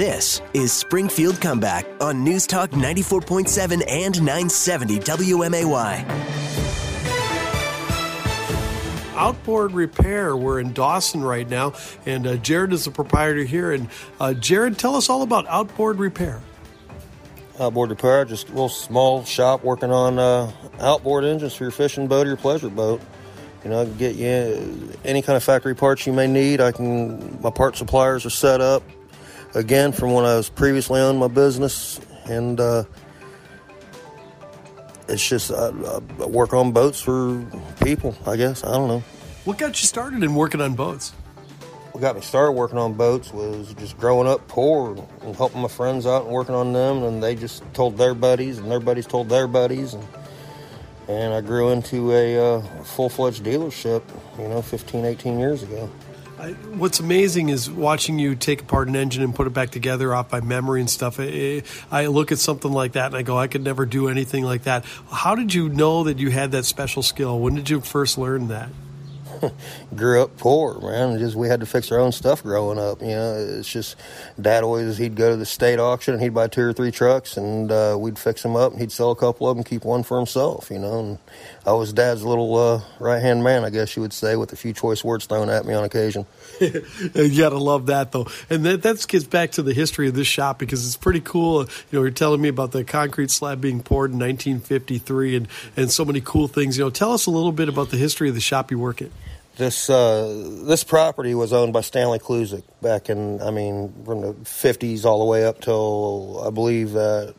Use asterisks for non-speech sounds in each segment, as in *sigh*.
This is Springfield Comeback on News Talk 94.7 and 970 WMAY. Outboard Repair. We're in Dawson right now, and uh, Jared is the proprietor here. And uh, Jared, tell us all about Outboard Repair. Outboard Repair, just a little small shop working on uh, outboard engines for your fishing boat or your pleasure boat. You know, I can get you any kind of factory parts you may need. I can. My part suppliers are set up again from when I was previously on my business, and uh, it's just I, I work on boats for people. I guess I don't know. What got you started in working on boats? What got me started working on boats was just growing up poor and helping my friends out and working on them, and they just told their buddies, and their buddies told their buddies, and and I grew into a uh, full-fledged dealership, you know, 15, 18 years ago. I, what's amazing is watching you take apart an engine and put it back together off by memory and stuff. I, I look at something like that and I go, I could never do anything like that. How did you know that you had that special skill? When did you first learn that? *laughs* grew up poor, man. Just we had to fix our own stuff growing up. You know, it's just dad always he'd go to the state auction and he'd buy two or three trucks and uh, we'd fix them up and he'd sell a couple of them, keep one for himself. You know, and I was dad's little uh, right hand man, I guess you would say, with a few choice words thrown at me on occasion. *laughs* you gotta love that though, and that that gets back to the history of this shop because it's pretty cool. You know, you're telling me about the concrete slab being poured in 1953 and and so many cool things. You know, tell us a little bit about the history of the shop you work at. This uh, this property was owned by Stanley Kluzik back in, I mean, from the 50s all the way up till I believe that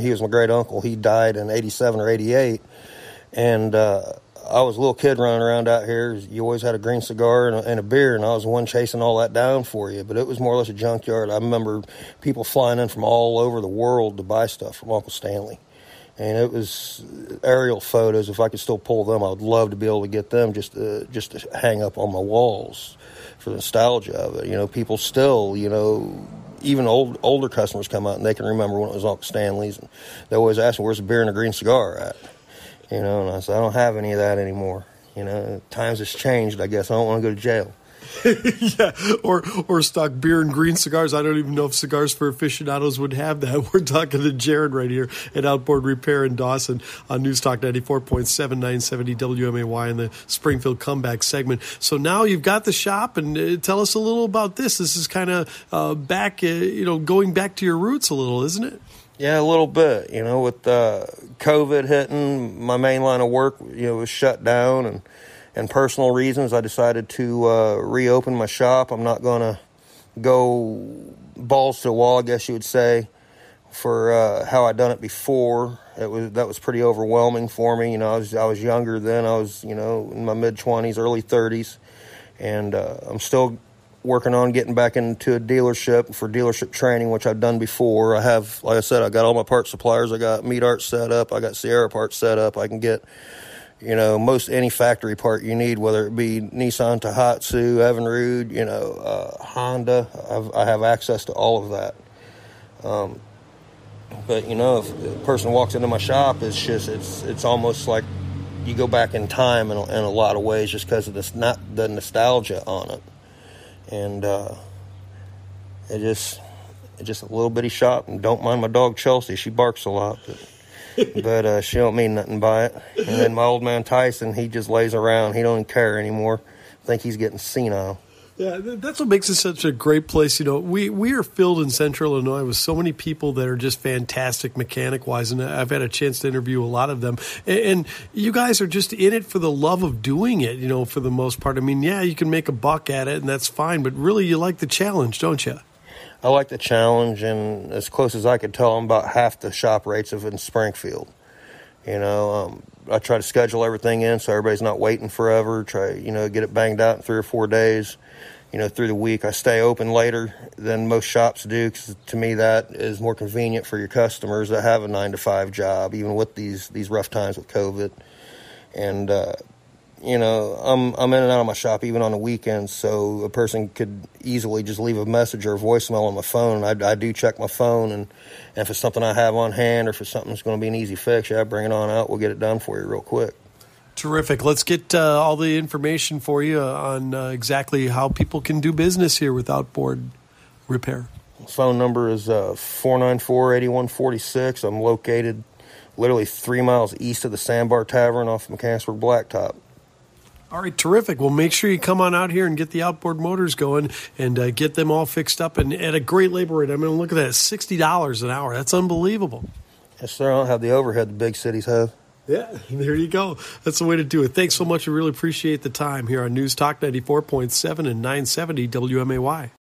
he was my great uncle. He died in 87 or 88, and uh, I was a little kid running around out here. You always had a green cigar and a, and a, beer, and I was the one chasing all that down for you. But it was more or less a junkyard. I remember people flying in from all over the world to buy stuff from Uncle Stanley and it was aerial photos. If I could still pull them, I would love to be able to get them just to, just to hang up on my walls for the nostalgia of it. You know, people still, you know, even old older customers come out and they can remember when it was Uncle Stanley's. And they always ask me, "Where's the beer and the green cigar at?" You know, and I said, "I don't have any of that anymore." You know, times has changed. I guess I don't want to go to jail. *laughs* yeah, or or stock beer and green cigars. I don't even know if cigars for aficionados would have that. *laughs* We're talking to Jared right here at Outboard Repair in Dawson on News Talk 94.7 970 WMAY in the Springfield Comeback segment. So now you've got the shop, and uh, tell us a little about this. This is kind of uh, back, uh, you know, going back to your roots a little, isn't it? Yeah, a little bit. You know, with uh, COVID hitting, my main line of work, you know, was shut down, and and personal reasons, I decided to uh, reopen my shop. I'm not going to go balls to the wall, I guess you would say, for uh, how I'd done it before. It was that was pretty overwhelming for me. You know, I was I was younger then. I was you know in my mid twenties, early thirties, and uh, I'm still working on getting back into a dealership for dealership training, which I've done before. I have, like I said, I got all my part suppliers. I got Meat Art set up. I got Sierra parts set up. I can get you know, most any factory part you need, whether it be Nissan, Tohatsu, Evinrude, you know, uh, Honda. I've, I have access to all of that. Um, but you know, if a person walks into my shop, it's just it's it's almost like you go back in time in a, in a lot of ways, just because of this not the nostalgia on it, and uh, it just it's just a little bitty shop. And don't mind my dog Chelsea; she barks a lot. But, *laughs* but uh, she don't mean nothing by it. And then my old man Tyson, he just lays around. He don't care anymore. I think he's getting senile. Yeah, that's what makes it such a great place. You know, we, we are filled in Central Illinois with so many people that are just fantastic mechanic wise, and I've had a chance to interview a lot of them. And, and you guys are just in it for the love of doing it. You know, for the most part. I mean, yeah, you can make a buck at it, and that's fine. But really, you like the challenge, don't you? I like the challenge, and as close as I could tell, I'm about half the shop rates of in Springfield. You know, um, I try to schedule everything in so everybody's not waiting forever. Try, you know, get it banged out in three or four days. You know, through the week, I stay open later than most shops do because to me that is more convenient for your customers that have a nine to five job, even with these these rough times with COVID. And uh, you know, I'm I'm in and out of my shop even on the weekends, so a person could easily just leave a message or a voicemail on my phone. I, I do check my phone, and, and if it's something I have on hand or if it's something that's going to be an easy fix, yeah, bring it on out. We'll get it done for you real quick. Terrific. Let's get uh, all the information for you on uh, exactly how people can do business here with outboard repair. Phone number is uh, 494 8146. I'm located literally three miles east of the Sandbar Tavern off Mechanicsburg Blacktop. All right, terrific. Well, make sure you come on out here and get the outboard motors going and uh, get them all fixed up and at a great labor rate. I mean, look at that $60 an hour. That's unbelievable. Yes, sir. I don't have the overhead the big cities have. Yeah, there you go. That's the way to do it. Thanks so much. We really appreciate the time here on News Talk 94.7 and 970 WMAY.